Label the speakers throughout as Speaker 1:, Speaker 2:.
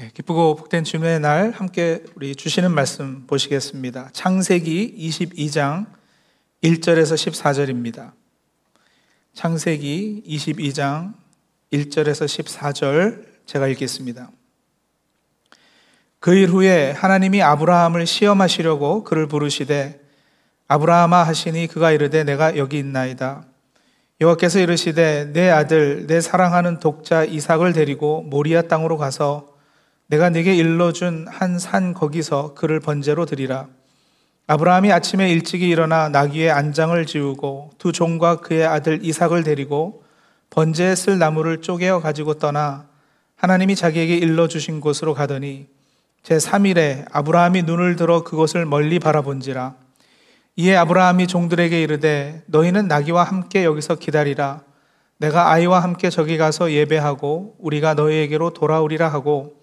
Speaker 1: 예, 기쁘고 복된 주님의 날 함께 우리 주시는 말씀 보시겠습니다. 창세기 22장 1절에서 14절입니다. 창세기 22장 1절에서 14절 제가 읽겠습니다. 그 일 후에 하나님이 아브라함을 시험하시려고 그를 부르시되 아브라함아 하시니 그가 이르되 내가 여기 있나이다. 여호와께서 이르시되 내 아들 내 사랑하는 독자 이삭을 데리고 모리아 땅으로 가서 내가 네게 일러준 한 산 거기서 그를 번제로 드리라. 아브라함이 아침에 일찍이 일어나 나귀의 안장을 지우고 두 종과 그의 아들 이삭을 데리고 번제에 쓸 나무를 쪼개어 가지고 떠나 하나님이 자기에게 일러주신 곳으로 가더니 제 3일에 아브라함이 눈을 들어 그곳을 멀리 바라본지라. 이에 아브라함이 종들에게 이르되 너희는 나귀와 함께 여기서 기다리라. 내가 아이와 함께 저기 가서 예배하고 우리가 너희에게로 돌아오리라 하고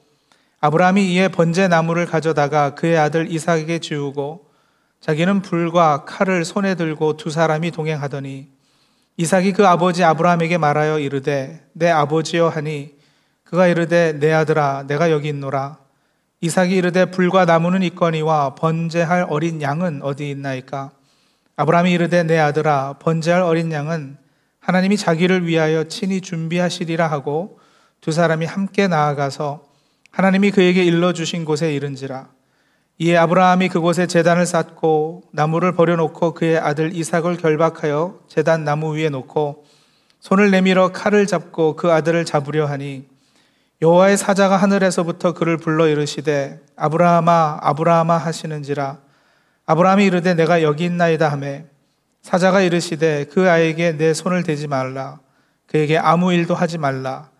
Speaker 1: 아브라함이 이에 번제 나무를 가져다가 그의 아들 이삭에게 지우고 자기는 불과 칼을 손에 들고 두 사람이 동행하더니 이삭이 그 아버지 아브라함에게 말하여 이르되 내 아버지여 하니 그가 이르되 내 아들아 내가 여기 있노라. 이삭이 이르되 불과 나무는 있거니와 번제할 어린 양은 어디 있나이까? 아브라함이 이르되 내 아들아 번제할 어린 양은 하나님이 자기를 위하여 친히 준비하시리라 하고 두 사람이 함께 나아가서 하나님이 그에게 일러 주신 곳에 이른지라. 이에 아브라함이 그곳에 재단을 쌓고 나무를 버려놓고 그의 아들 이삭을 결박하여 재단 나무 위에 놓고 손을 내밀어 칼을 잡고 그 아들을 잡으려 하니 여호와의 사자가 하늘에서부터 그를 불러 이르시되 아브라함아 아브라함아 하시는지라. 아브라함이 이르되 내가 여기 있나이다 하매 사자가 이르시되 그 아이에게 내 손을 대지 말라. 그에게 아무 일도 하지 말라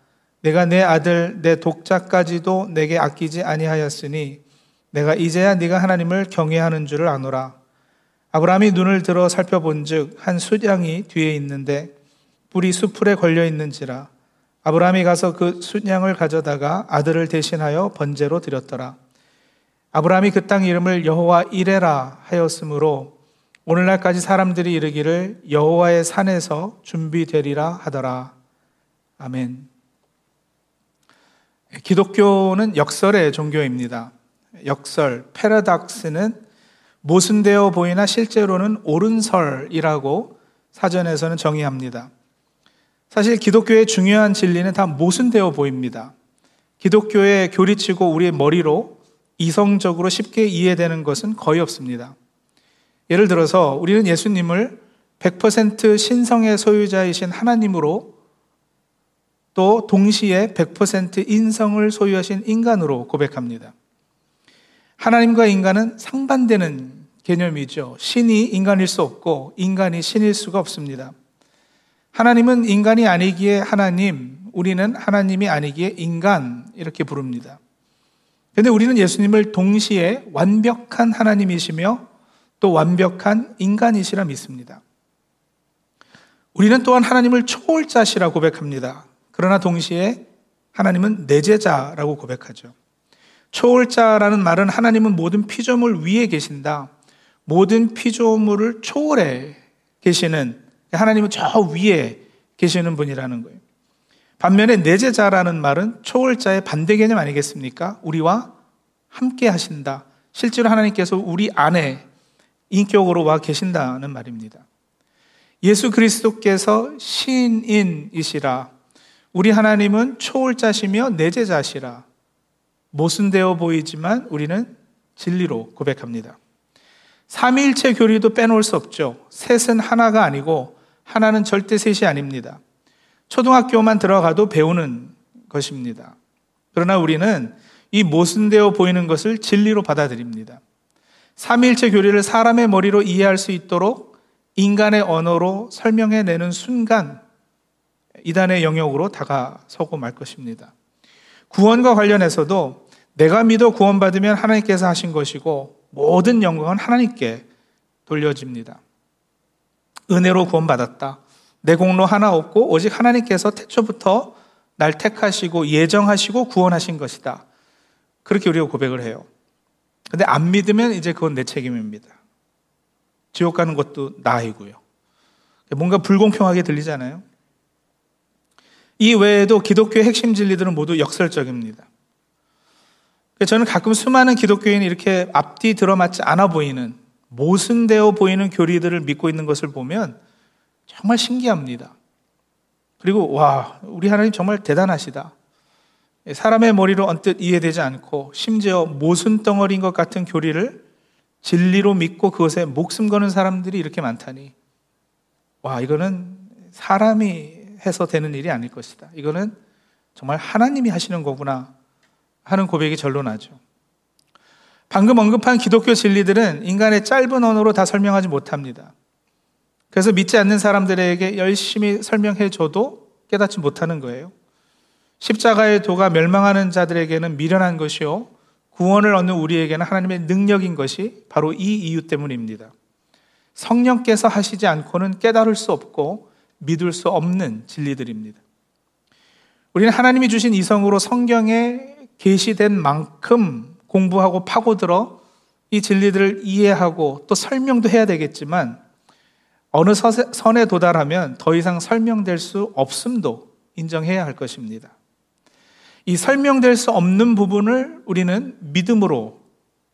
Speaker 1: 내가 내 아들 내 독자까지도 내게 아끼지 아니하였으니 내가 이제야 네가 하나님을 경외하는 줄을 아노라. 아브라함이 눈을 들어 살펴본즉 한 숫양이 뒤에 있는데 뿔이 수풀에 걸려 있는지라 아브라함이 가서 그 숫양을 가져다가 아들을 대신하여 번제로 드렸더라. 아브라함이 그 땅 이름을 여호와 이레라 하였으므로 오늘날까지 사람들이 이르기를 여호와의 산에서 준비되리라 하더라. 아멘. 기독교는 역설의 종교입니다. 역설, 패러닥스는 모순되어 보이나 실제로는 옳은설이라고 사전에서는 정의합니다. 사실 기독교의 중요한 진리는 다 모순되어 보입니다. 기독교에 교리치고 우리의 머리로 이성적으로 쉽게 이해되는 것은 거의 없습니다. 예를 들어서 우리는 예수님을 100% 신성의 소유자이신 하나님으로 또 동시에 100% 인성을 소유하신 인간으로 고백합니다. 하나님과 인간은 상반되는 개념이죠. 신이 인간일 수 없고 인간이 신일 수가 없습니다. 하나님은 인간이 아니기에 하나님, 우리는 하나님이 아니기에 인간 이렇게 부릅니다. 그런데 우리는 예수님을 동시에 완벽한 하나님이시며 또 완벽한 인간이시라 믿습니다. 우리는 또한 하나님을 초월자시라 고백합니다. 그러나 동시에 하나님은 내제자라고 고백하죠. 초월자라는 말은 하나님은 모든 피조물 위에 계신다. 모든 피조물을 초월해 계시는 하나님은 저 위에 계시는 분이라는 거예요. 반면에 내제자라는 말은 초월자의 반대 개념 아니겠습니까? 우리와 함께 하신다. 실제로 하나님께서 우리 안에 인격으로 와 계신다는 말입니다. 예수 그리스도께서 신인이시라 우리 하나님은 초월자시며 내제자시라. 모순되어 보이지만 우리는 진리로 고백합니다. 삼위일체 교리도 빼놓을 수 없죠. 셋은 하나가 아니고 하나는 절대 셋이 아닙니다. 초등학교만 들어가도 배우는 것입니다. 그러나 우리는 이 모순되어 보이는 것을 진리로 받아들입니다. 삼위일체 교리를 사람의 머리로 이해할 수 있도록 인간의 언어로 설명해내는 순간 이단의 영역으로 다가서고 말 것입니다. 구원과 관련해서도 내가 믿어 구원받으면 하나님께서 하신 것이고 모든 영광은 하나님께 돌려집니다. 은혜로 구원받았다. 내 공로 하나 없고 오직 하나님께서 태초부터 날 택하시고 예정하시고 구원하신 것이다. 그렇게 우리가 고백을 해요. 근데 안 믿으면 이제 그건 내 책임입니다. 지옥 가는 것도 나이고요. 뭔가 불공평하게 들리잖아요. 이 외에도 기독교의 핵심 진리들은 모두 역설적입니다. 저는 가끔 수많은 기독교인이 이렇게 앞뒤 들어맞지 않아 보이는 모순되어 보이는 교리들을 믿고 있는 것을 보면 정말 신기합니다. 그리고 와, 우리 하나님 정말 대단하시다. 사람의 머리로 언뜻 이해되지 않고 심지어 모순 덩어리인 것 같은 교리를 진리로 믿고 그것에 목숨 거는 사람들이 이렇게 많다니. 와, 이거는 사람이 해서 되는 일이 아닐 것이다. 이거는 정말 하나님이 하시는 거구나 하는 고백이 절로 나죠. 방금 언급한 기독교 진리들은 인간의 짧은 언어로 다 설명하지 못합니다. 그래서 믿지 않는 사람들에게 열심히 설명해 줘도 깨닫지 못하는 거예요. 십자가의 도가 멸망하는 자들에게는 미련한 것이요. 구원을 얻는 우리에게는 하나님의 능력인 것이 바로 이 이유 때문입니다. 성령께서 하시지 않고는 깨달을 수 없고 믿을 수 없는 진리들입니다. 우리는 하나님이 주신 이성으로 성경에 계시된 만큼 공부하고 파고들어 이 진리들을 이해하고 또 설명도 해야 되겠지만 어느 선에 도달하면 더 이상 설명될 수 없음도 인정해야 할 것입니다. 이 설명될 수 없는 부분을 우리는 믿음으로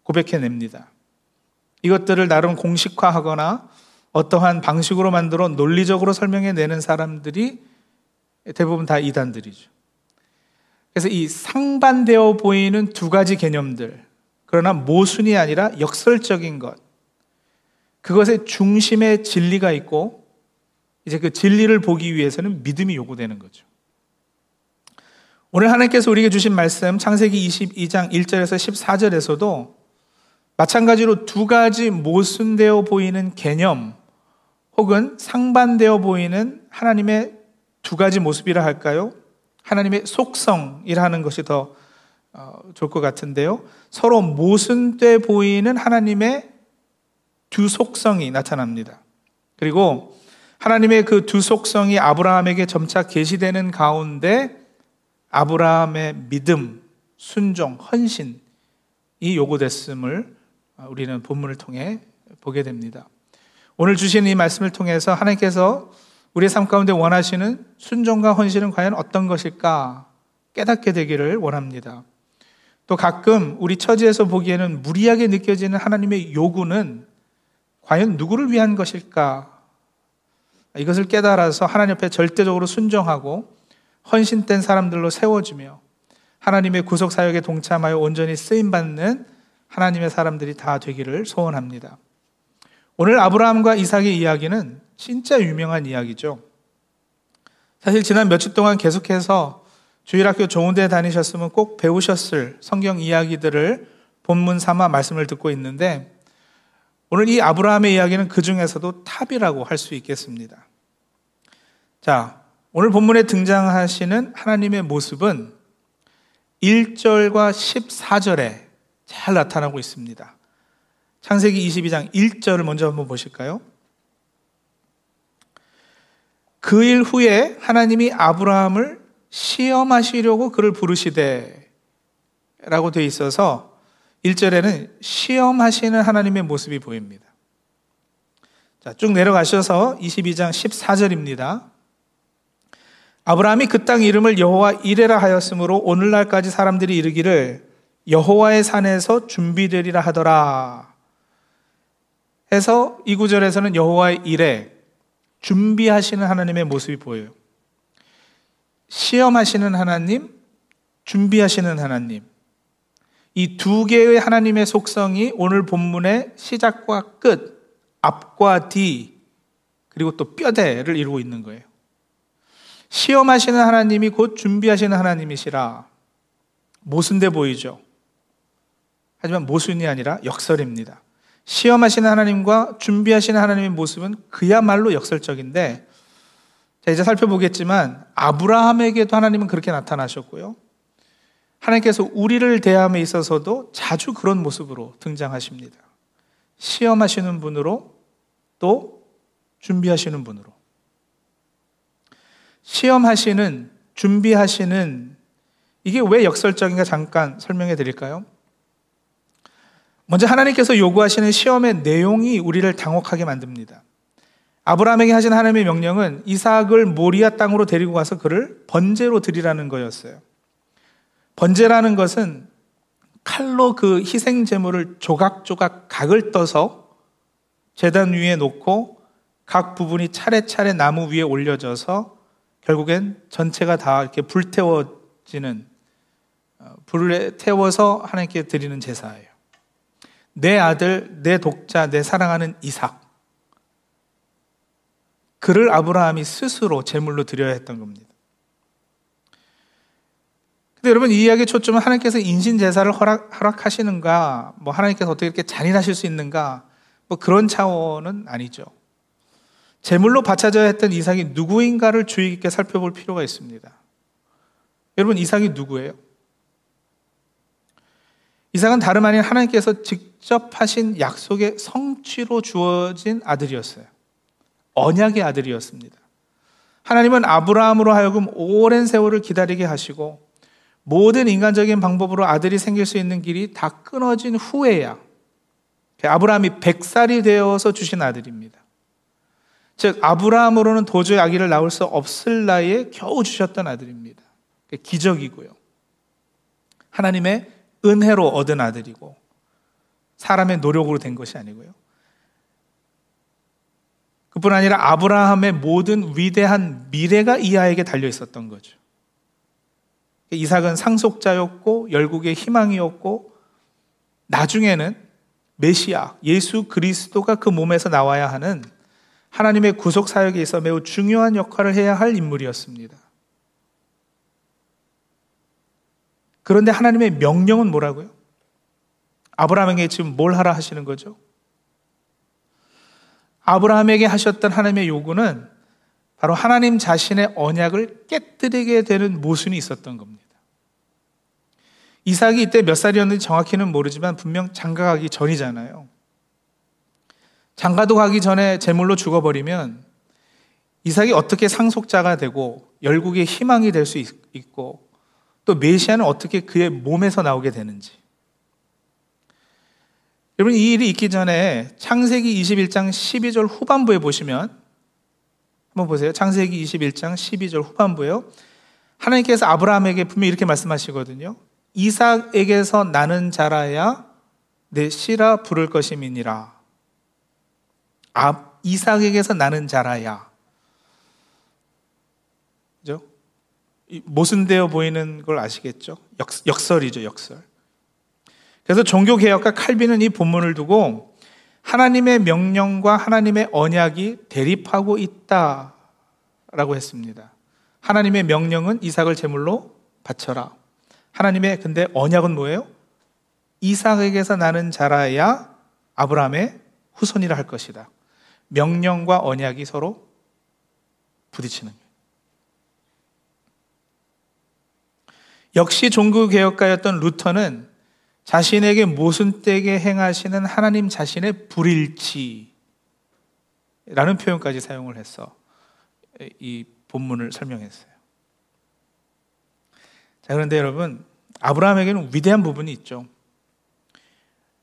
Speaker 1: 고백해냅니다. 이것들을 나름 공식화하거나 어떠한 방식으로 만들어 논리적으로 설명해 내는 사람들이 대부분 다 이단들이죠. 그래서 이 상반되어 보이는 두 가지 개념들, 그러나 모순이 아니라 역설적인 것, 그것의 중심에 진리가 있고, 이제 그 진리를 보기 위해서는 믿음이 요구되는 거죠. 오늘 하나님께서 우리에게 주신 말씀, 창세기 22장 1절에서 14절에서도 마찬가지로 두 가지 모순되어 보이는 개념, 혹은 상반되어 보이는 하나님의 두 가지 모습이라 할까요? 하나님의 속성이라는 것이 더 어, 좋을 것 같은데요. 서로 모순돼 보이는 하나님의 두 속성이 나타납니다. 그리고 하나님의 그 두 속성이 아브라함에게 점차 계시되는 가운데 아브라함의 믿음, 순종, 헌신이 요구됐음을 우리는 본문을 통해 보게 됩니다. 오늘 주신 이 말씀을 통해서 하나님께서 우리의 삶 가운데 원하시는 순종과 헌신은 과연 어떤 것일까 깨닫게 되기를 원합니다. 또 가끔 우리 처지에서 보기에는 무리하게 느껴지는 하나님의 요구는 과연 누구를 위한 것일까? 이것을 깨달아서 하나님 앞에 절대적으로 순종하고 헌신된 사람들로 세워주며 하나님의 구속 사역에 동참하여 온전히 쓰임 받는 하나님의 사람들이 다 되기를 소원합니다. 오늘 아브라함과 이삭의 이야기는 진짜 유명한 이야기죠. 사실 지난 며칠 동안 계속해서 주일학교 좋은 데 다니셨으면 꼭 배우셨을 성경 이야기들을 본문 삼아 말씀을 듣고 있는데 오늘 이 아브라함의 이야기는 그 중에서도 top이라고 할 수 있겠습니다. 자, 오늘 본문에 등장하시는 하나님의 모습은 1절과 14절에 잘 나타나고 있습니다. 창세기 22장 1절을 먼저 한번 보실까요? 그 일 후에 하나님이 아브라함을 시험하시려고 그를 부르시되 라고 되어 있어서 1절에는 시험하시는 하나님의 모습이 보입니다. 자, 쭉 내려가셔서 22장 14절입니다. 아브라함이 그 땅 이름을 여호와 이레라 하였으므로 오늘날까지 사람들이 이르기를 여호와의 산에서 준비되리라 하더라. 해서 이 구절에서는 여호와의 일에 준비하시는 하나님의 모습이 보여요. 시험하시는 하나님, 준비하시는 하나님. 이 두 개의 하나님의 속성이 오늘 본문의 시작과 끝, 앞과 뒤, 그리고 또 뼈대를 이루고 있는 거예요. 시험하시는 하나님이 곧 준비하시는 하나님이시라. 모순돼 보이죠? 하지만 모순이 아니라 역설입니다. 시험하시는 하나님과 준비하시는 하나님의 모습은 그야말로 역설적인데, 자, 이제 살펴보겠지만, 아브라함에게도 하나님은 그렇게 나타나셨고요. 하나님께서 우리를 대함에 있어서도 자주 그런 모습으로 등장하십니다. 시험하시는 분으로 또 준비하시는 분으로. 시험하시는, 준비하시는, 이게 왜 역설적인가 잠깐 설명해 드릴까요? 먼저 하나님께서 요구하시는 시험의 내용이 우리를 당혹하게 만듭니다. 아브라함에게 하신 하나님의 명령은 이삭을 모리아 땅으로 데리고 가서 그를 번제로 드리라는 거였어요. 번제라는 것은 칼로 그 희생 제물을 조각조각 각을 떠서 재단 위에 놓고 각 부분이 차례차례 나무 위에 올려져서 결국엔 전체가 다 이렇게 불태워지는 어, 불에 태워서 하나님께 드리는 제사예요. 내 아들, 내 독자, 내 사랑하는 이삭. 그를 아브라함이 스스로 제물로 드려야 했던 겁니다. 근데 여러분 이 이야기의 초점은 하나님께서 인신 제사를 허락, 허락하시는가, 뭐 하나님께서 어떻게 이렇게 잔인하실 수 있는가, 뭐 그런 차원은 아니죠. 제물로 바쳐져야 했던 이삭이 누구인가를 주의 깊게 살펴볼 필요가 있습니다. 여러분 이삭이 누구예요? 이삭은 다름 아닌 하나님께서 직접 하신 약속의 성취로 주어진 아들이었어요. 언약의 아들이었습니다. 하나님은 아브라함으로 하여금 오랜 세월을 기다리게 하시고 모든 인간적인 방법으로 아들이 생길 수 있는 길이 다 끊어진 후에야 아브라함이 100살이 되어서 주신 아들입니다. 즉 아브라함으로는 도저히 아기를 낳을 수 없을 나이에 겨우 주셨던 아들입니다. 기적이고요. 하나님의 은혜로 얻은 아들이고 사람의 노력으로 된 것이 아니고요. 그뿐 아니라 아브라함의 모든 위대한 미래가 이 아이에게 달려 있었던 거죠. 이삭은 상속자였고 열국의 희망이었고 나중에는 메시아 예수 그리스도가 그 몸에서 나와야 하는 하나님의 구속 사역에 있어 매우 중요한 역할을 해야 할 인물이었습니다. 그런데 하나님의 명령은 뭐라고요? 아브라함에게 지금 뭘 하라 하시는 거죠? 아브라함에게 하셨던 하나님의 요구는 바로 하나님 자신의 언약을 깨뜨리게 되는 모순이 있었던 겁니다. 이삭이 이때 몇 살이었는지 정확히는 모르지만 분명 장가 가기 전이잖아요. 장가도 가기 전에 제물로 죽어버리면 이삭이 어떻게 상속자가 되고 열국의 희망이 될 수 있고 또 메시아는 어떻게 그의 몸에서 나오게 되는지. 여러분 이 일이 있기 전에 창세기 21장 12절 후반부에 보시면 한번 보세요. 창세기 21장 12절 후반부에요. 하나님께서 아브라함에게 분명히 이렇게 말씀하시거든요. 이삭에게서 나는 자라야 내 씨라 부를 것임이니라. 아, 이삭에게서 나는 자라야. 그죠? 모순되어 보이는 걸 아시겠죠? 역, 역설이죠, 역설. 그래서 종교개혁과 칼빈은 이 본문을 두고 하나님의 명령과 하나님의 언약이 대립하고 있다 라고 했습니다. 하나님의 명령은 이삭을 제물로 바쳐라. 하나님의 근데 언약은 뭐예요? 이삭에게서 나는 자라야 아브라함의 후손이라 할 것이다. 명령과 언약이 서로 부딪히는 거예요. 역시 종교개혁가였던 루터는 자신에게 모순되게 행하시는 하나님 자신의 불일치라는 표현까지 사용을 해서 이 본문을 설명했어요. 자, 그런데 여러분, 아브라함에게는 위대한 부분이 있죠.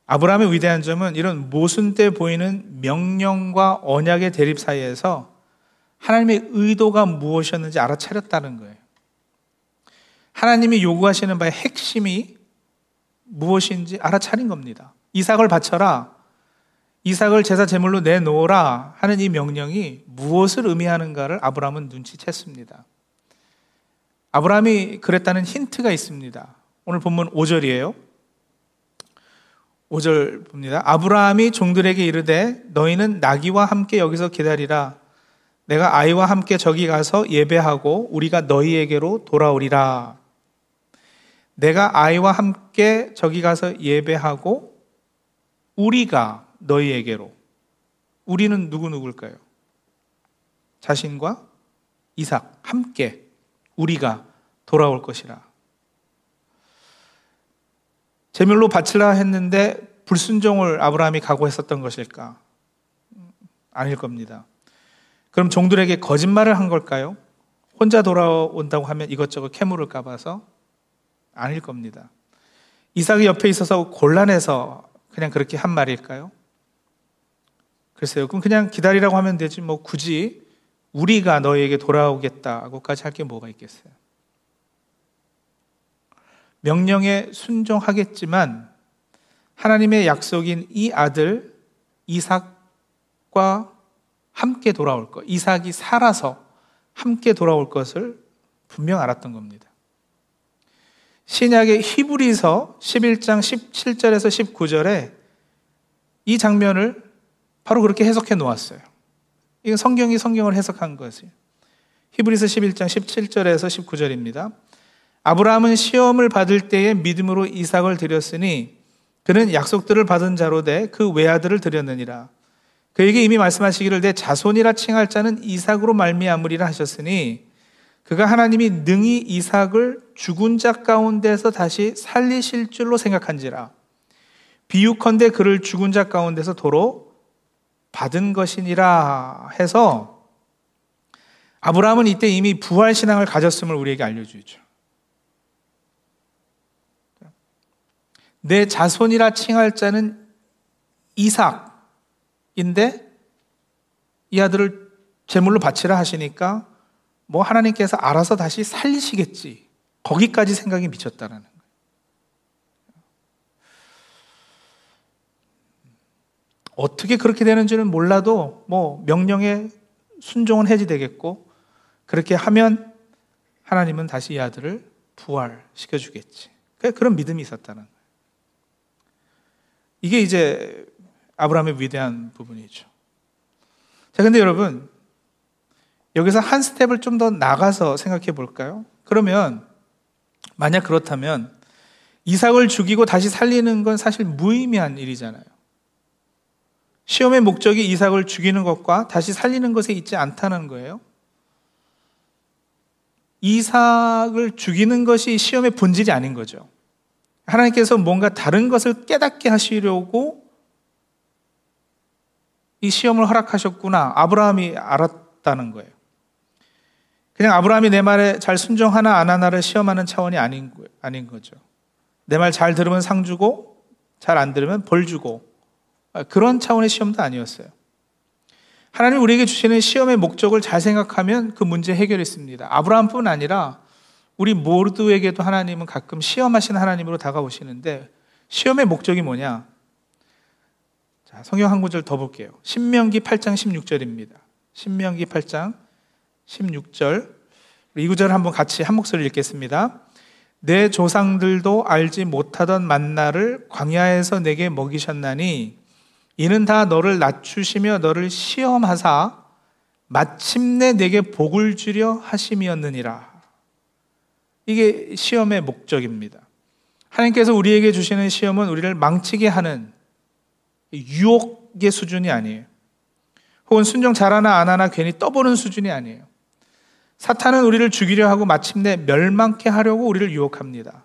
Speaker 1: 아브라함의 위대한 점은 이런 모순돼 보이는 명령과 언약의 대립 사이에서 하나님의 의도가 무엇이었는지 알아차렸다는 거예요. 하나님이 요구하시는 바의 핵심이 무엇인지 알아차린 겁니다. 이삭을 바쳐라. 이삭을 제사 제물로 내놓으라 하는 이 명령이 무엇을 의미하는가를 아브라함은 눈치챘습니다. 아브라함이 그랬다는 힌트가 있습니다. 오늘 본문 5절이에요. 5절 봅니다. 아브라함이 종들에게 이르되 너희는 나귀와 함께 여기서 기다리라. 내가 아이와 함께 저기 가서 예배하고 우리가 너희에게로 돌아오리라. 내가 아이와 함께 저기 가서 예배하고 우리가 너희에게로. 우리는 누구 누굴까요? 자신과 이삭 함께 우리가 돌아올 것이라. 제물로 바칠라 했는데 불순종을 아브라함이 각오했었던 것일까? 아닐 겁니다. 그럼 종들에게 거짓말을 한 걸까요? 혼자 돌아온다고 하면 이것저것 캐물을 까 봐서 아닐 겁니다. 이삭이 옆에 있어서 곤란해서 그냥 그렇게 한 말일까요? 글쎄요. 그럼 그냥 기다리라고 하면 되지 뭐 굳이 우리가 너에게 돌아오겠다고까지 할 게 뭐가 있겠어요? 명령에 순종하겠지만 하나님의 약속인 이 아들 이삭과 함께 돌아올 것, 이삭이 살아서 함께 돌아올 것을 분명 알았던 겁니다. 신약의 히브리서 11장 17절에서 19절에 이 장면을 바로 그렇게 해석해 놓았어요. 이건 성경이 성경을 해석한 것이에요. 히브리서 11장 17절에서 19절입니다. 아브라함은 시험을 받을 때에 믿음으로 이삭을 드렸으니 그는 약속들을 받은 자로 돼 그 외아들을 드렸느니라. 그에게 이미 말씀하시기를 내 자손이라 칭할 자는 이삭으로 말미암으리라 하셨으니 그가 하나님이 능히 이삭을 죽은 자 가운데서 다시 살리실 줄로 생각한지라. 비유컨대 그를 죽은 자 가운데서 도로 받은 것이니라 해서 아브라함은 이때 이미 부활 신앙을 가졌음을 우리에게 알려주죠. 내 자손이라 칭할 자는 이삭인데 이 아들을 제물로 바치라 하시니까 뭐 하나님께서 알아서 다시 살리시겠지. 거기까지 생각이 미쳤다라는 거예요. 어떻게 그렇게 되는지는 몰라도 뭐 명령에 순종은 해지되겠고 그렇게 하면 하나님은 다시 이 아들을 부활시켜 주겠지. 그런 믿음이 있었다는 거예요. 이게 이제 아브라함의 위대한 부분이죠. 자, 근데 여러분, 여기서 한 스텝을 좀 더 나가서 생각해 볼까요? 그러면, 만약 그렇다면, 이삭을 죽이고 다시 살리는 건 사실 무의미한 일이잖아요. 시험의 목적이 이삭을 죽이는 것과 다시 살리는 것에 있지 않다는 거예요. 이삭을 죽이는 것이 시험의 본질이 아닌 거죠. 하나님께서 뭔가 다른 것을 깨닫게 하시려고 이 시험을 허락하셨구나. 아브라함이 알았다는 거예요. 그냥 아브라함이 내 말에 잘 순종하나 안 하나를 시험하는 차원이 아닌, 아닌 거죠. 내 말 잘 들으면 상 주고, 잘 안 들으면 벌 주고, 그런 차원의 시험도 아니었어요. 하나님 우리에게 주시는 시험의 목적을 잘 생각하면 그 문제 해결했습니다. 아브라함뿐 아니라 우리 모두에게도 하나님은 가끔 시험하시는 하나님으로 다가오시는데 시험의 목적이 뭐냐? 자, 성경 한 구절 더 볼게요. 신명기 8장 16절입니다. 신명기 8장 16절. 이 구절 한번 같이 한 목소리 읽겠습니다. 내 조상들도 알지 못하던 만나를 광야에서 내게 먹이셨나니 이는 다 너를 낮추시며 너를 시험하사 마침내 내게 복을 주려 하심이었느니라. 이게 시험의 목적입니다. 하나님께서 우리에게 주시는 시험은 우리를 망치게 하는 유혹의 수준이 아니에요. 혹은 순종 잘하나 안 하나 괜히 떠보는 수준이 아니에요. 사탄은 우리를 죽이려 하고 마침내 멸망케 하려고 우리를 유혹합니다.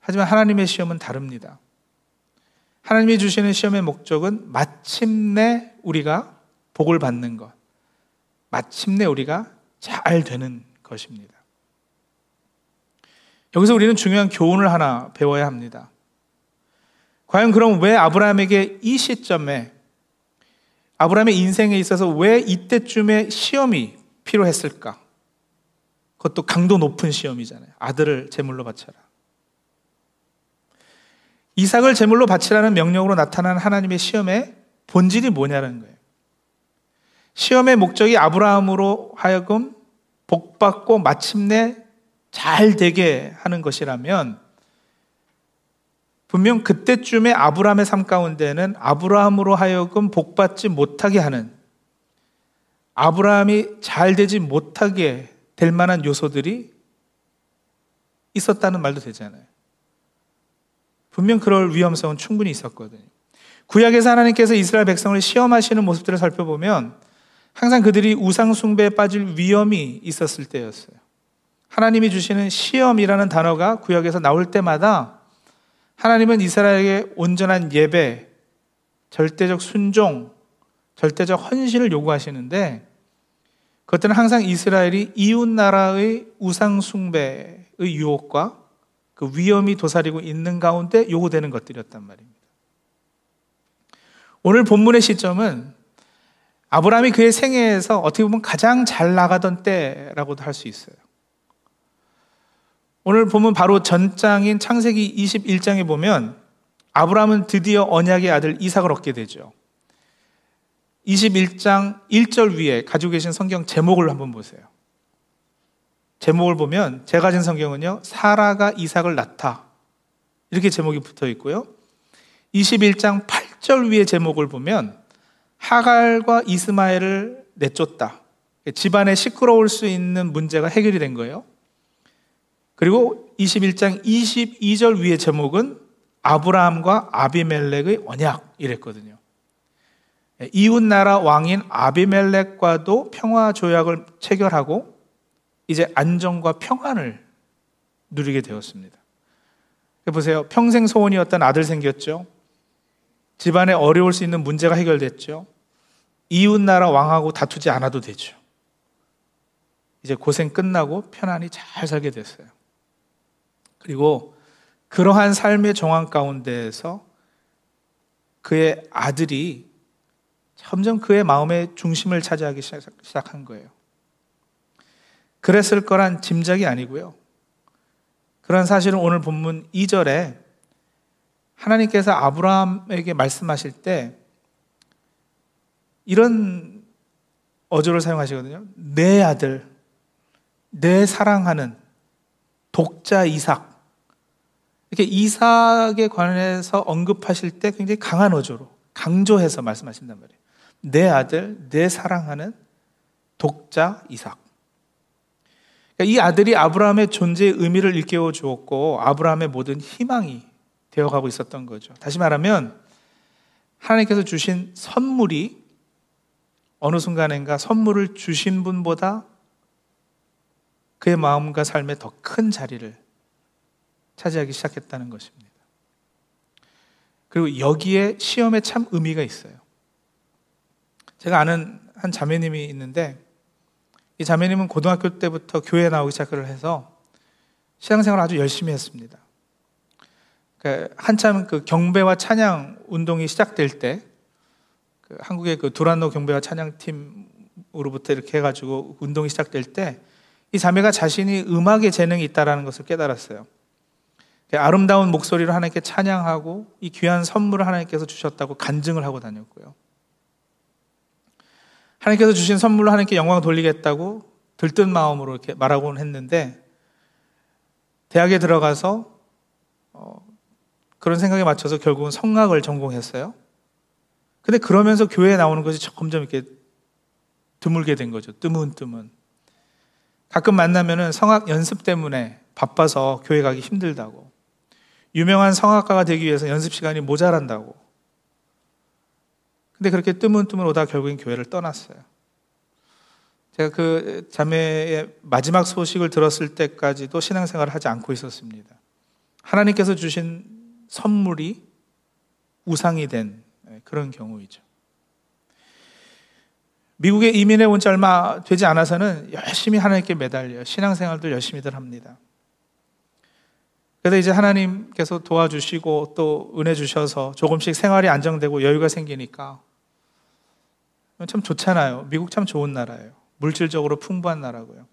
Speaker 1: 하지만 하나님의 시험은 다릅니다. 하나님이 주시는 시험의 목적은 마침내 우리가 복을 받는 것, 마침내 우리가 잘 되는 것입니다. 여기서 우리는 중요한 교훈을 하나 배워야 합니다. 과연 그럼 왜 아브라함에게 이 시점에 아브라함의 인생에 있어서 왜 이때쯤에 시험이 필요했을까? 그것도 강도 높은 시험이잖아요. 아들을 제물로 바쳐라. 이삭을 제물로 바치라는 명령으로 나타난 하나님의 시험의 본질이 뭐냐는 거예요. 시험의 목적이 아브라함으로 하여금 복받고 마침내 잘 되게 하는 것이라면 분명 그때쯤에 아브라함의 삶 가운데는 아브라함으로 하여금 복받지 못하게 하는 아브라함이 잘 되지 못하게 될 만한 요소들이 있었다는 말도 되잖아요. 분명 그럴 위험성은 충분히 있었거든요. 구약에서 하나님께서 이스라엘 백성을 시험하시는 모습들을 살펴보면 항상 그들이 우상숭배에 빠질 위험이 있었을 때였어요. 하나님이 주시는 시험이라는 단어가 구역에서 나올 때마다 하나님은 이스라엘에게 온전한 예배, 절대적 순종, 절대적 헌신을 요구하시는데 그것들은 항상 이스라엘이 이웃 나라의 우상 숭배의 유혹과 그 위험이 도사리고 있는 가운데 요구되는 것들이었단 말입니다. 오늘 본문의 시점은 아브라함이 그의 생애에서 어떻게 보면 가장 잘 나가던 때라고도 할 수 있어요. 오늘 보면 바로 전장인 창세기 21장에 보면 아브라함은 드디어 언약의 아들 이삭을 얻게 되죠. 21장 1절 위에 가지고 계신 성경 제목을 한번 보세요. 제목을 보면 제가 가진 성경은요, 사라가 이삭을 낳다. 이렇게 제목이 붙어 있고요. 21장 8절 위에 제목을 보면 하갈과 이스마엘을 내쫓다. 집안에 시끄러울 수 있는 문제가 해결이 된 거예요. 그리고 21장 22절 위에 제목은 아브라함과 아비멜렉의 언약 이랬거든요. 이웃 나라 왕인 아비멜렉과도 평화 조약을 체결하고 이제 안정과 평안을 누리게 되었습니다. 보세요. 평생 소원이었던 아들 생겼죠. 집안에 어려울 수 있는 문제가 해결됐죠. 이웃 나라 왕하고 다투지 않아도 되죠. 이제 고생 끝나고 편안히 잘 살게 됐어요. 그리고 그러한 삶의 정황 가운데에서 그의 아들이 점점 그의 마음의 중심을 차지하기 시작한 거예요. 그랬을 거란 짐작이 아니고요. 그런 사실은 오늘 본문 2절에 하나님께서 아브라함에게 말씀하실 때 이런 어조를 사용하시거든요. 내 아들, 내 사랑하는 독자 이삭. 이렇게 이삭에 관해서 언급하실 때 굉장히 강한 어조로 강조해서 말씀하신단 말이에요. 내 아들, 내 사랑하는 독자 이삭. 그러니까 이 아들이 아브라함의 존재의 의미를 일깨워 주었고 아브라함의 모든 희망이 되어가고 있었던 거죠. 다시 말하면 하나님께서 주신 선물이 어느 순간인가 선물을 주신 분보다 그의 마음과 삶에 더 큰 자리를 차지하기 시작했다는 것입니다. 그리고 여기에 시험에 참 의미가 있어요. 제가 아는 한 자매님이 있는데 이 자매님은 고등학교 때부터 교회에 나오기 시작을 해서 신앙생활을 아주 열심히 했습니다. 그 한참 그 경배와 찬양 운동이 시작될 때, 그 한국의 그 두란노 경배와 찬양팀으로부터 이렇게 해가지고 운동이 시작될 때, 이 자매가 자신이 음악에 재능이 있다라는 것을 깨달았어요. 그 아름다운 목소리로 하나님께 찬양하고 이 귀한 선물을 하나님께서 주셨다고 간증을 하고 다녔고요. 하나님께서 주신 선물로 하나님께 영광 돌리겠다고 들뜬 마음으로 이렇게 말하곤 했는데 대학에 들어가서 어, 그런 생각에 맞춰서 결국은 성악을 전공했어요. 근데 그러면서 교회에 나오는 것이 점점 이렇게 드물게 된 거죠. 뜨문뜨문. 가끔 만나면은 성악 연습 때문에 바빠서 교회 가기 힘들다고. 유명한 성악가가 되기 위해서 연습 시간이 모자란다고. 근데 그렇게 뜨문뜨문 오다 결국엔 교회를 떠났어요. 제가 그 자매의 마지막 소식을 들었을 때까지도 신앙생활을 하지 않고 있었습니다. 하나님께서 주신 선물이 우상이 된 그런 경우이죠. 미국에 이민해 온 지 얼마 되지 않아서는 열심히 하나님께 매달려 신앙생활도 열심히들 합니다. 그래서 이제 하나님께서 도와주시고 또 은혜 주셔서 조금씩 생활이 안정되고 여유가 생기니까 참 좋잖아요. 미국 참 좋은 나라예요. 물질적으로 풍부한 나라고요.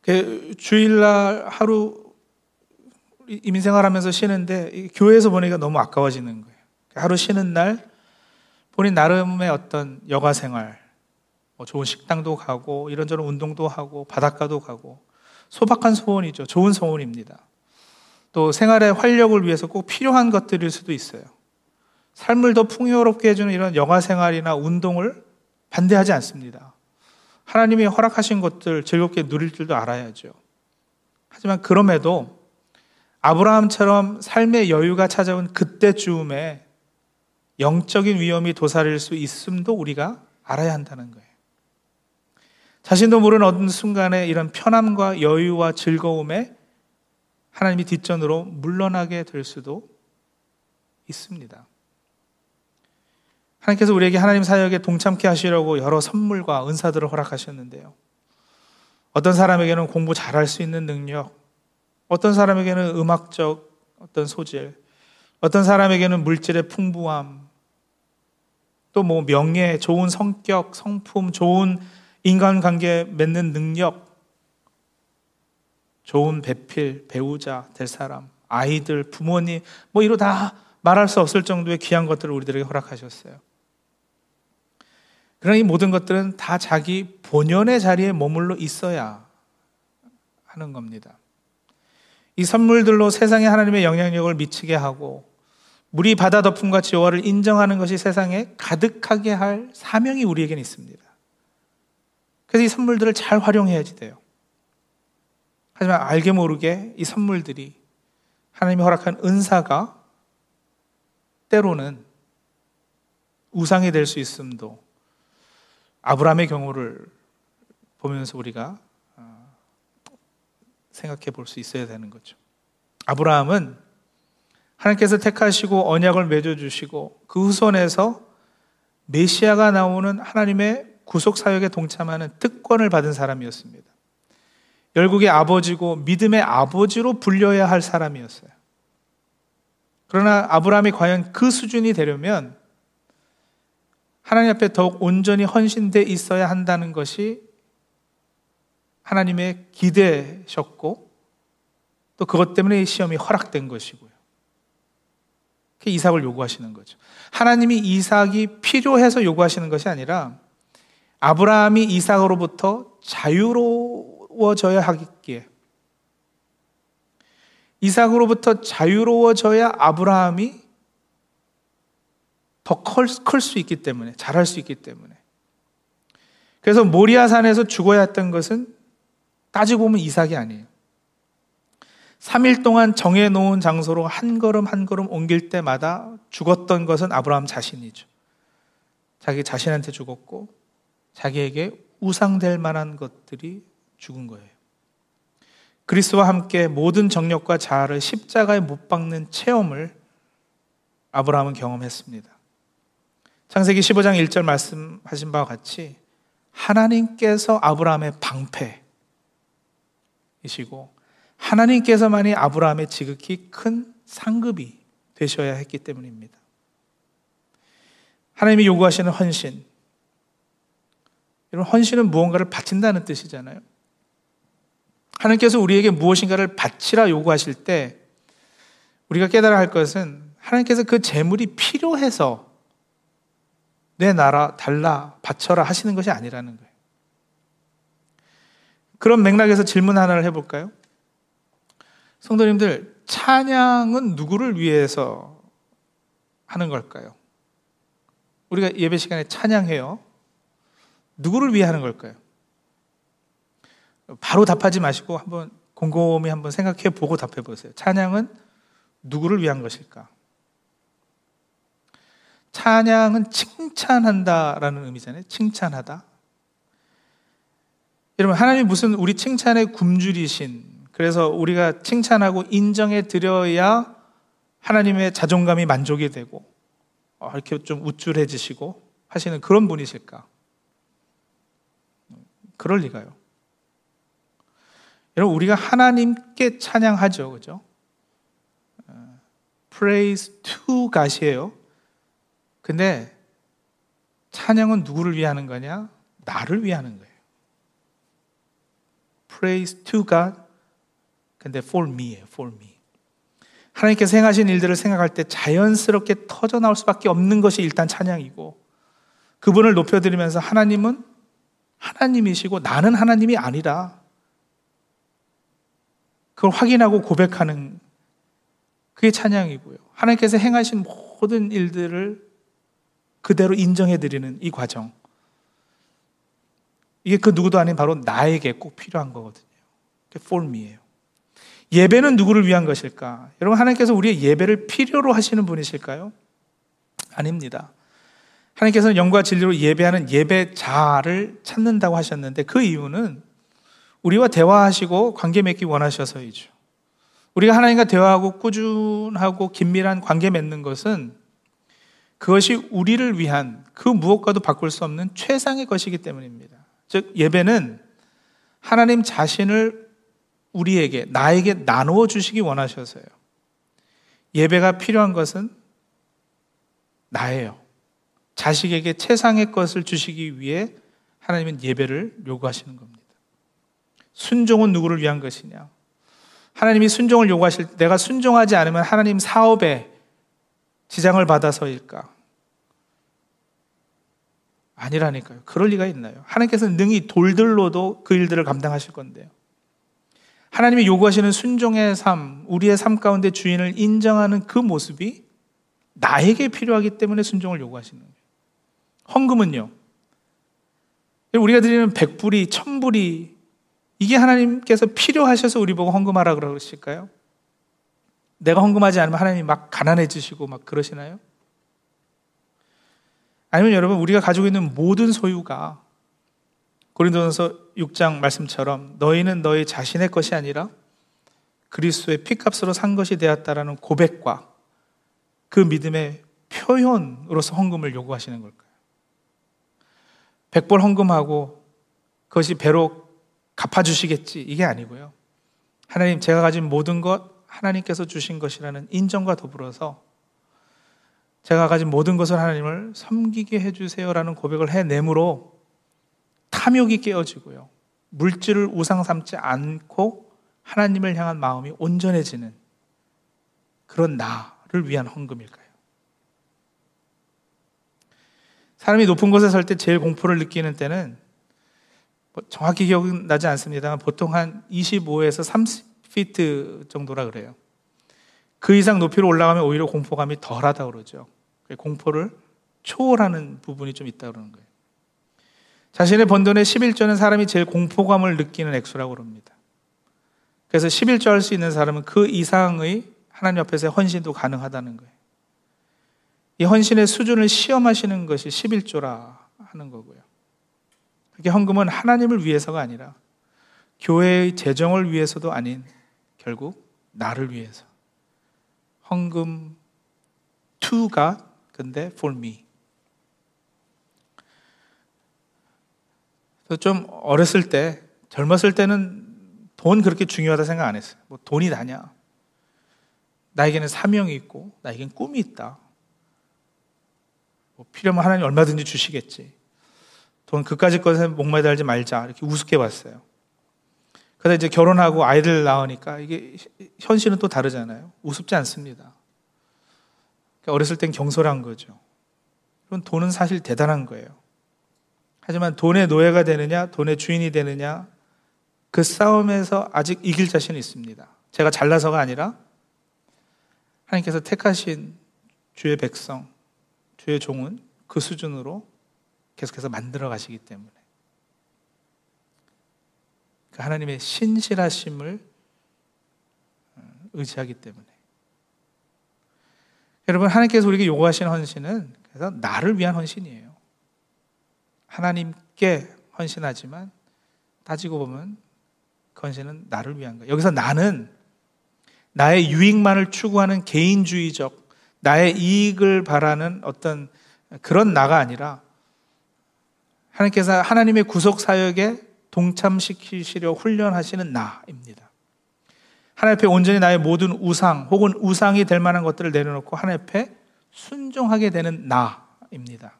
Speaker 1: 그 주일날 하루 이민생활하면서 쉬는데 교회에서 보니까 너무 아까워지는 거예요. 하루 쉬는 날 본인 나름의 어떤 여가 생활, 뭐 좋은 식당도 가고 이런저런 운동도 하고 바닷가도 가고 소박한 소원이죠. 좋은 소원입니다. 또 생활의 활력을 위해서 꼭 필요한 것들일 수도 있어요. 삶을 더 풍요롭게 해주는 이런 영화 생활이나 운동을 반대하지 않습니다. 하나님이 허락하신 것들 즐겁게 누릴 줄도 알아야죠. 하지만 그럼에도 아브라함처럼 삶의 여유가 찾아온 그때쯤에 영적인 위험이 도사릴 수 있음도 우리가 알아야 한다는 거예요. 자신도 모르는 어느 순간에 이런 편함과 여유와 즐거움에 하나님이 뒷전으로 물러나게 될 수도 있습니다. 하나님께서 우리에게 하나님 사역에 동참케 하시려고 여러 선물과 은사들을 허락하셨는데요. 어떤 사람에게는 공부 잘할 수 있는 능력, 어떤 사람에게는 음악적 어떤 소질, 어떤 사람에게는 물질의 풍부함, 또 뭐 명예, 좋은 성격, 성품, 좋은 인간관계 맺는 능력, 좋은 배필, 배우자 될 사람, 아이들, 부모님, 뭐 이로 다 말할 수 없을 정도의 귀한 것들을 우리들에게 허락하셨어요. 그러나 이 모든 것들은 다 자기 본연의 자리에 머물러 있어야 하는 겁니다. 이 선물들로 세상에 하나님의 영향력을 미치게 하고 물이 바다 덮음과 지오와를 인정하는 것이 세상에 가득하게 할 사명이 우리에게는 있습니다. 그래서 이 선물들을 잘 활용해야지 돼요. 하지만 알게 모르게 이 선물들이 하나님이 허락한 은사가 때로는 우상이 될 수 있음도 아브라함의 경우를 보면서 우리가 어, 생각해 볼 수 있어야 되는 거죠. 아브라함은 하나님께서 택하시고 언약을 맺어 주시고 그 후손에서 메시아가 나오는 하나님의 구속 사역에 동참하는 특권을 받은 사람이었습니다. 열국의 아버지고 믿음의 아버지로 불려야 할 사람이었어요. 그러나 아브라함이 과연 그 수준이 되려면 하나님 앞에 더욱 온전히 헌신돼 있어야 한다는 것이 하나님의 기대셨고 또 그것 때문에 시험이 허락된 것이고요. 그 이삭을 요구하시는 거죠. 하나님이 이삭이 필요해서 요구하시는 것이 아니라 아브라함이 이삭으로부터 자유로워져야 하기에 이삭으로부터 자유로워져야 아브라함이 더 클 수 있기 때문에, 잘할 수 있기 때문에. 그래서 모리아산에서 죽어야 했던 것은 따지고 보면 이삭이 아니에요. 3일 동안 정해놓은 장소로 한 걸음 한 걸음 옮길 때마다 죽었던 것은 아브라함 자신이죠. 자기 자신한테 죽었고, 자기에게 우상될 만한 것들이 죽은 거예요. 그리스와 함께 모든 정력과 자아를 십자가에 못 박는 체험을 아브라함은 경험했습니다. 창세기 15장 1절 말씀하신 바와 같이 하나님께서 아브라함의 방패이시고 하나님께서만이 아브라함의 지극히 큰 상급이 되셔야 했기 때문입니다. 하나님이 요구하시는 헌신. 여러분, 헌신은 무언가를 바친다는 뜻이잖아요. 하나님께서 우리에게 무엇인가를 바치라 요구하실 때 우리가 깨달아야 할 것은 하나님께서 그 재물이 필요해서 내 나라 달라 바쳐라 하시는 것이 아니라는 거예요. 그런 맥락에서 질문 하나를 해볼까요? 성도님들, 찬양은 누구를 위해서 하는 걸까요? 우리가 예배 시간에 찬양해요. 누구를 위해 하는 걸까요? 바로 답하지 마시고 한번 곰곰이 한번 생각해 보고 답해 보세요. 찬양은 누구를 위한 것일까? 찬양은 칭찬한다라는 의미잖아요. 칭찬하다. 여러분, 하나님이 무슨 우리 칭찬의 굶주리신, 그래서 우리가 칭찬하고 인정해 드려야 하나님의 자존감이 만족이 되고, 어, 이렇게 좀 우쭐해지시고 하시는 그런 분이실까? 그럴 리가요. 여러분, 우리가 하나님께 찬양하죠. 그죠? 어, praise to God이에요. 근데 찬양은 누구를 위하는 거냐? 나를 위하는 거예요. Praise to God. 근데 for me예요. for me. 하나님께서 행하신 일들을 생각할 때 자연스럽게 터져 나올 수밖에 없는 것이 일단 찬양이고 그분을 높여드리면서 하나님은 하나님이시고 나는 하나님이 아니라 그걸 확인하고 고백하는 그게 찬양이고요. 하나님께서 행하신 모든 일들을 그대로 인정해 드리는 이 과정. 이게 그 누구도 아닌 바로 나에게 꼭 필요한 거거든요. for me예요. 예배는 누구를 위한 것일까? 여러분, 하나님께서 우리의 예배를 필요로 하시는 분이실까요? 아닙니다. 하나님께서는 영과 진리로 예배하는 예배자를 찾는다고 하셨는데 그 이유는 우리와 대화하시고 관계 맺기 원하셔서이죠. 우리가 하나님과 대화하고 꾸준하고 긴밀한 관계 맺는 것은 그것이 우리를 위한 그 무엇과도 바꿀 수 없는 최상의 것이기 때문입니다. 즉, 예배는 하나님 자신을 우리에게, 나에게 나누어 주시기 원하셔서요. 예배가 필요한 것은 나예요. 자식에게 최상의 것을 주시기 위해 하나님은 예배를 요구하시는 겁니다. 순종은 누구를 위한 것이냐? 하나님이 순종을 요구하실 때 내가 순종하지 않으면 하나님 사업에 지장을 받아서일까? 아니라니까요. 그럴 리가 있나요? 하나님께서는 능히 돌들로도 그 일들을 감당하실 건데요. 하나님이 요구하시는 순종의 삶, 우리의 삶 가운데 주인을 인정하는 그 모습이 나에게 필요하기 때문에 순종을 요구하시는. 헌금은요. 우리가 드리는 백불이, 천불이 이게 하나님께서 필요하셔서 우리 보고 헌금하라 그러실까요? 내가 헌금하지 않으면 하나님이 막 가난해지시고 막 그러시나요? 아니면 여러분 우리가 가지고 있는 모든 소유가 고린도전서 6장 말씀처럼 너희는 너희 자신의 것이 아니라 그리스도의 피값으로 산 것이 되었다라는 고백과 그 믿음의 표현으로서 헌금을 요구하시는 걸까요? 백벌 헌금하고 그것이 배로 갚아주시겠지 이게 아니고요. 하나님 제가 가진 모든 것 하나님께서 주신 것이라는 인정과 더불어서 제가 가진 모든 것을 하나님을 섬기게 해주세요라는 고백을 해내므로 탐욕이 깨어지고요. 물질을 우상 삼지 않고 하나님을 향한 마음이 온전해지는 그런 나를 위한 헌금일까요? 사람이 높은 곳에 설 때 제일 공포를 느끼는 때는 뭐 정확히 기억은 나지 않습니다만 보통 한 25에서 30피트 정도라 그래요. 그 이상 높이로 올라가면 오히려 공포감이 덜하다 그러죠. 공포를 초월하는 부분이 좀 있다 그러는 거예요. 자신의 번 돈의 11조는 사람이 제일 공포감을 느끼는 액수라고 그럽니다. 그래서 11조 할 수 있는 사람은 그 이상의 하나님 옆에서 헌신도 가능하다는 거예요. 이 헌신의 수준을 시험하시는 것이 11조라 하는 거고요. 그게 헌금은 하나님을 위해서가 아니라 교회의 재정을 위해서도 아닌 결국 나를 위해서. 헌금 to가 근데 for me. 좀 어렸을 때, 젊었을 때는 돈 그렇게 중요하다 생각 안 했어요. 뭐 돈이 나냐? 나에게는 사명이 있고, 나에게는 꿈이 있다. 뭐 필요하면 하나님 얼마든지 주시겠지. 돈 그까짓 것에 목매달지 말자. 이렇게 우습게 봤어요. 그러다 이제 결혼하고 아이들 낳으니까 이게 현실은 또 다르잖아요. 우습지 않습니다. 그러니까 어렸을 땐 경솔한 거죠. 그럼 돈은 사실 대단한 거예요. 하지만 돈의 노예가 되느냐, 돈의 주인이 되느냐, 그 싸움에서 아직 이길 자신이 있습니다. 제가 잘나서가 아니라 하나님께서 택하신 주의 백성, 주의 종은 그 수준으로 계속해서 만들어 가시기 때문에 그 하나님의 신실하심을 의지하기 때문에 여러분 하나님께서 우리에게 요구하시는 헌신은 그래서 나를 위한 헌신이에요. 하나님께 헌신하지만 따지고 보면 그 헌신은 나를 위한 거예요. 여기서 나는 나의 유익만을 추구하는 개인주의적 나의 이익을 바라는 어떤 그런 나가 아니라 하나님께서 하나님의 구속 사역에 동참시키시려 훈련하시는 나입니다. 하나님 앞에 온전히 나의 모든 우상 혹은 우상이 될 만한 것들을 내려놓고 하나님 앞에 순종하게 되는 나입니다.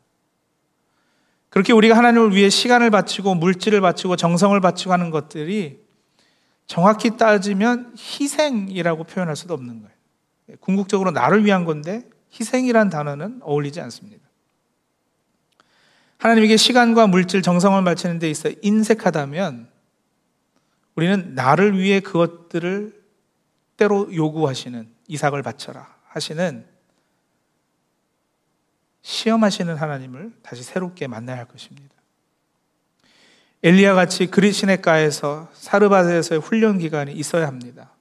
Speaker 1: 그렇게 우리가 하나님을 위해 시간을 바치고 물질을 바치고 정성을 바치고 하는 것들이 정확히 따지면 희생이라고 표현할 수도 없는 거예요. 궁극적으로 나를 위한 건데 희생이란 단어는 어울리지 않습니다. 하나님에게 시간과 물질, 정성을 바치는 데 있어 인색하다면 우리는 나를 위해 그것들을 때로 요구하시는 이삭을 바쳐라 하시는 시험하시는 하나님을 다시 새롭게 만나야 할 것입니다. 엘리야 같이 그리시네가에서 사르바드에서의 훈련 기간이 있어야 합니다.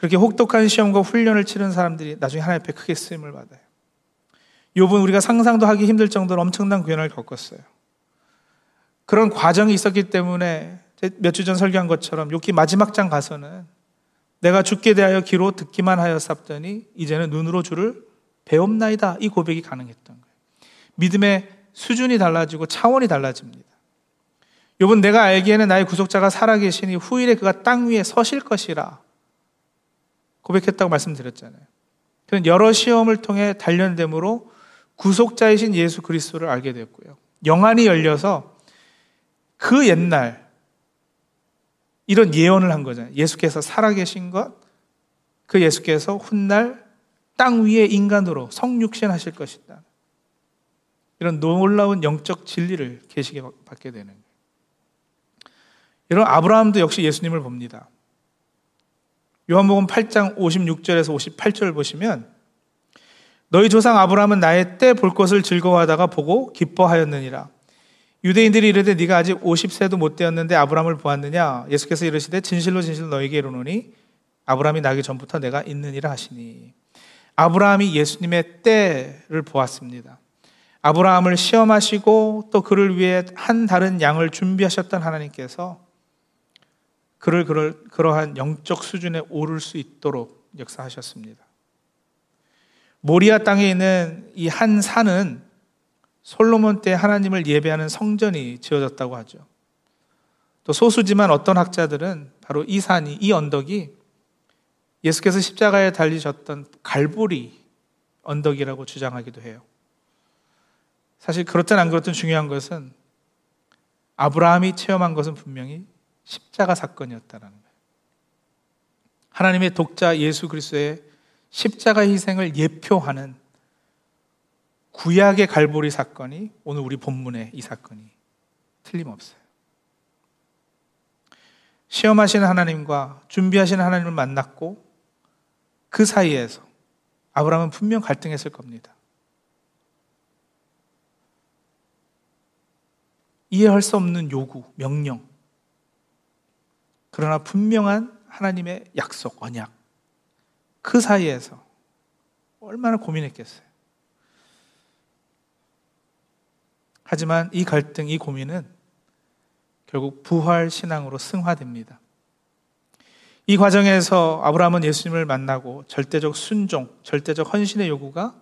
Speaker 1: 그렇게 혹독한 시험과 훈련을 치른 사람들이 나중에 하나님 앞에 크게 쓰임을 받아요. 요번 우리가 상상도 하기 힘들 정도로 엄청난 고난을 겪었어요. 그런 과정이 있었기 때문에 몇 주 전 설교한 것처럼 욥기 마지막 장 가서는 내가 죽게 대하여 귀로 듣기만 하였사더니 이제는 눈으로 주를 배움나이다. 이 고백이 가능했던 거예요. 믿음의 수준이 달라지고 차원이 달라집니다. 여러분 내가 알기에는 나의 구속자가 살아계시니 후일에 그가 땅 위에 서실 것이라 고백했다고 말씀드렸잖아요. 그는 여러 시험을 통해 단련됨으로 구속자이신 예수 그리스도를 알게 되었고요. 영안이 열려서 그 옛날 이런 예언을 한 거잖아요. 예수께서 살아계신 것, 그 예수께서 훗날 땅 위에 인간으로 성육신 하실 것이다. 이런 놀라운 영적 진리를 계시게 받게 되는 거예요. 이런 아브라함도 역시 예수님을 봅니다. 요한복음 8장 56절에서 58절을 보시면 너희 조상 아브라함은 나의 때 볼 것을 즐거워하다가 보고 기뻐하였느니라. 유대인들이 이르되 네가 아직 50세도 못 되었는데 아브라함을 보았느냐? 예수께서 이르시되 진실로 진실로 너에게 이르노니 아브라함이 나기 전부터 내가 있느니라 하시니. 아브라함이 예수님의 때를 보았습니다. 아브라함을 시험하시고 또 그를 위해 한 다른 양을 준비하셨던 하나님께서 그를 그럴, 그러한 영적 수준에 오를 수 있도록 역사하셨습니다. 모리아 땅에 있는 이 한 산은 솔로몬 때 하나님을 예배하는 성전이 지어졌다고 하죠. 또 소수지만 어떤 학자들은 바로 이 산이, 이 언덕이 예수께서 십자가에 달리셨던 갈보리 언덕이라고 주장하기도 해요. 사실 그렇든 안 그렇든 중요한 것은 아브라함이 체험한 것은 분명히 십자가 사건이었다는 거예요. 하나님의 독자 예수 그리스도의 십자가 희생을 예표하는 구약의 갈보리 사건이 오늘 우리 본문의 이 사건이 틀림없어요. 시험하시는 하나님과 준비하시는 하나님을 만났고 그 사이에서 아브라함은 분명 갈등했을 겁니다. 이해할 수 없는 요구, 명령. 그러나 분명한 하나님의 약속, 언약. 그 사이에서 얼마나 고민했겠어요. 하지만 이 갈등, 이 고민은 결국 부활 신앙으로 승화됩니다. 이 과정에서 아브라함은 예수님을 만나고 절대적 순종, 절대적 헌신의 요구가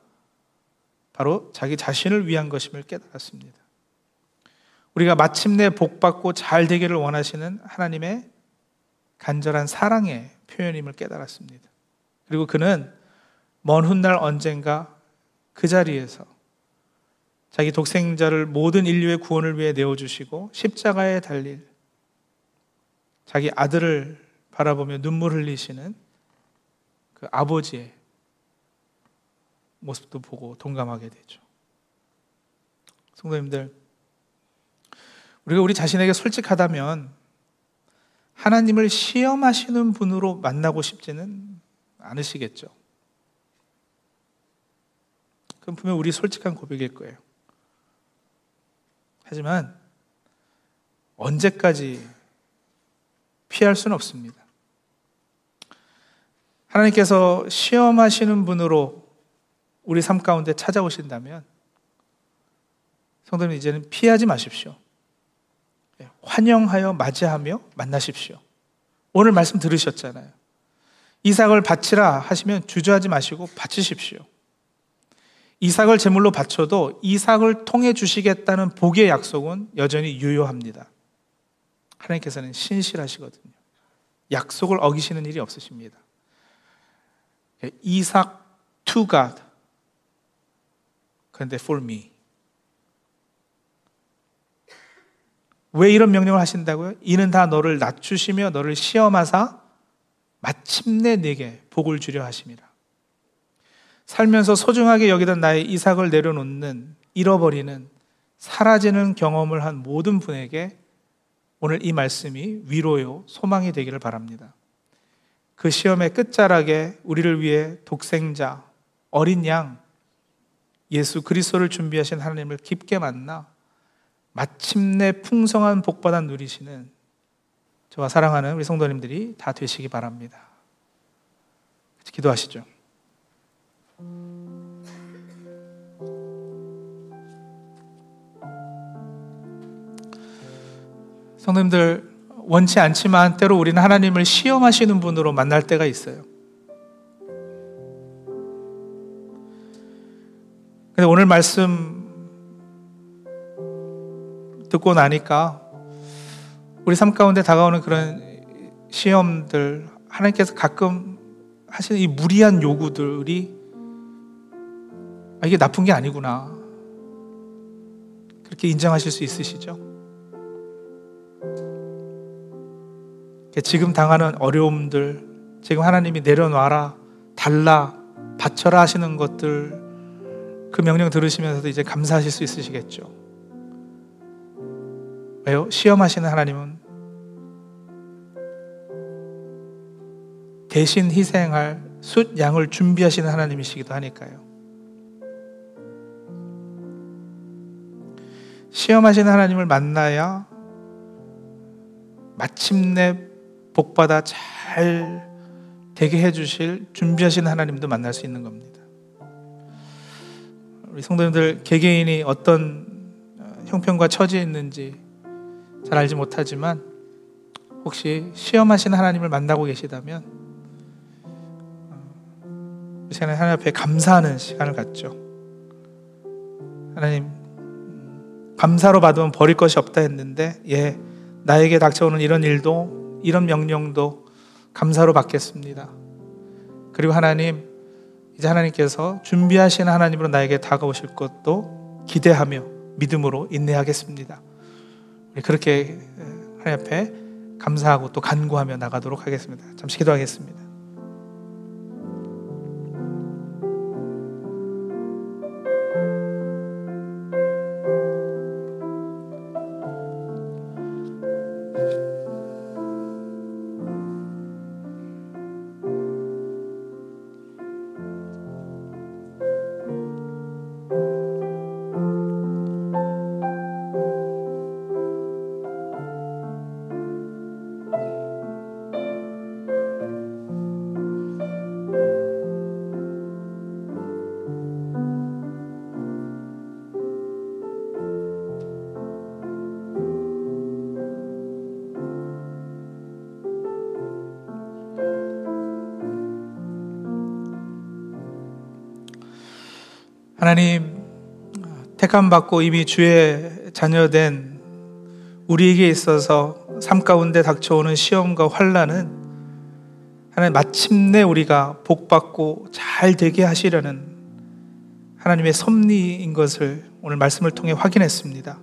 Speaker 1: 바로 자기 자신을 위한 것임을 깨달았습니다. 우리가 마침내 복받고 잘 되기를 원하시는 하나님의 간절한 사랑의 표현임을 깨달았습니다. 그리고 그는 먼 훗날 언젠가 그 자리에서 자기 독생자를 모든 인류의 구원을 위해 내어주시고 십자가에 달릴 자기 아들을 바라보며 눈물 흘리시는 그 아버지의 모습도 보고 동감하게 되죠. 성도님들, 우리가 우리 자신에게 솔직하다면 하나님을 시험하시는 분으로 만나고 싶지는 않으시겠죠. 그럼 분명 우리 솔직한 고백일 거예요. 하지만 언제까지 피할 수는 없습니다. 하나님께서 시험하시는 분으로 우리 삶 가운데 찾아오신다면 성도님 이제는 피하지 마십시오. 예, 환영하여 맞이하며 만나십시오. 오늘 말씀 들으셨잖아요. 이삭을 바치라 하시면 주저하지 마시고 바치십시오. 이삭을 제물로 바쳐도 이삭을 통해 주시겠다는 복의 약속은 여전히 유효합니다. 하나님께서는 신실하시거든요. 약속을 어기시는 일이 없으십니다. 이삭 to God. 그런데 for me. 왜 이런 명령을 하신다고요? 이는 다 너를 낮추시며 너를 시험하사 마침내 내게 복을 주려 하심이라. 살면서 소중하게 여기던 나의 이삭을 내려놓는, 잃어버리는, 사라지는 경험을 한 모든 분에게 오늘 이 말씀이 위로요, 소망이 되기를 바랍니다. 그 시험의 끝자락에 우리를 위해 독생자, 어린 양, 예수 그리스도를 준비하신 하나님을 깊게 만나 마침내 풍성한 복받아 누리시는 저와 사랑하는 우리 성도님들이 다 되시기 바랍니다. 기도하시죠. 성도님들 원치 않지만 때로 우리는 하나님을 시험하시는 분으로 만날 때가 있어요. 근데 오늘 말씀 듣고 나니까 우리 삶 가운데 다가오는 그런 시험들, 하나님께서 가끔 하시는 이 무리한 요구들이 아, 이게 나쁜 게 아니구나. 그렇게 인정하실 수 있으시죠? 지금 당하는 어려움들, 지금 하나님이 내려놔라, 달라, 바쳐라 하시는 것들, 그 명령 들으시면서도 이제 감사하실 수 있으시겠죠. 왜요? 시험하시는 하나님은 대신 희생할 숫 양을 준비하시는 하나님이시기도 하니까요. 시험하시는 하나님을 만나야 마침내 복받아 잘 되게 해주실 준비하시는 하나님도 만날 수 있는 겁니다. 우리 성도님들 개개인이 어떤 어, 형편과 처지에 있는지 잘 알지 못하지만 혹시 시험하시는 하나님을 만나고 계시다면 이 시간에 하나님 앞에 감사하는 시간을 갖죠. 하나님 감사로 받으면 버릴 것이 없다 했는데 예 나에게 닥쳐오는 이런 일도 이런 명령도 감사로 받겠습니다. 그리고 하나님 이제 하나님께서 준비하신 하나님으로 나에게 다가오실 것도 기대하며 믿음으로 인내하겠습니다. 그렇게 하나님 앞에 감사하고 또 간구하며 나가도록 하겠습니다. 잠시 기도하겠습니다. 하나님, 택함 받고 이미 주의 자녀된 우리에게 있어서 삶 가운데 닥쳐오는 시험과 환란은 하나님 마침내 우리가 복 받고 잘 되게 하시려는 하나님의 섭리인 것을 오늘 말씀을 통해 확인했습니다.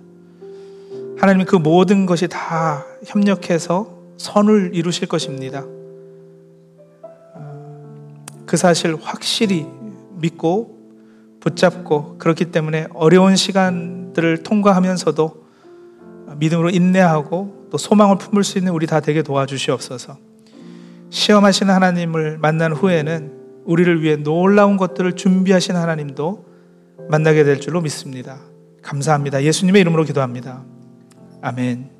Speaker 1: 하나님 그 모든 것이 다 협력해서 선을 이루실 것입니다. 그 사실 확실히 믿고 붙잡고 그렇기 때문에 어려운 시간들을 통과하면서도 믿음으로 인내하고 또 소망을 품을 수 있는 우리 다 되게 도와주시옵소서. 시험하시는 하나님을 만난 후에는 우리를 위해 놀라운 것들을 준비하신 하나님도 만나게 될 줄로 믿습니다. 감사합니다. 예수님의 이름으로 기도합니다. 아멘.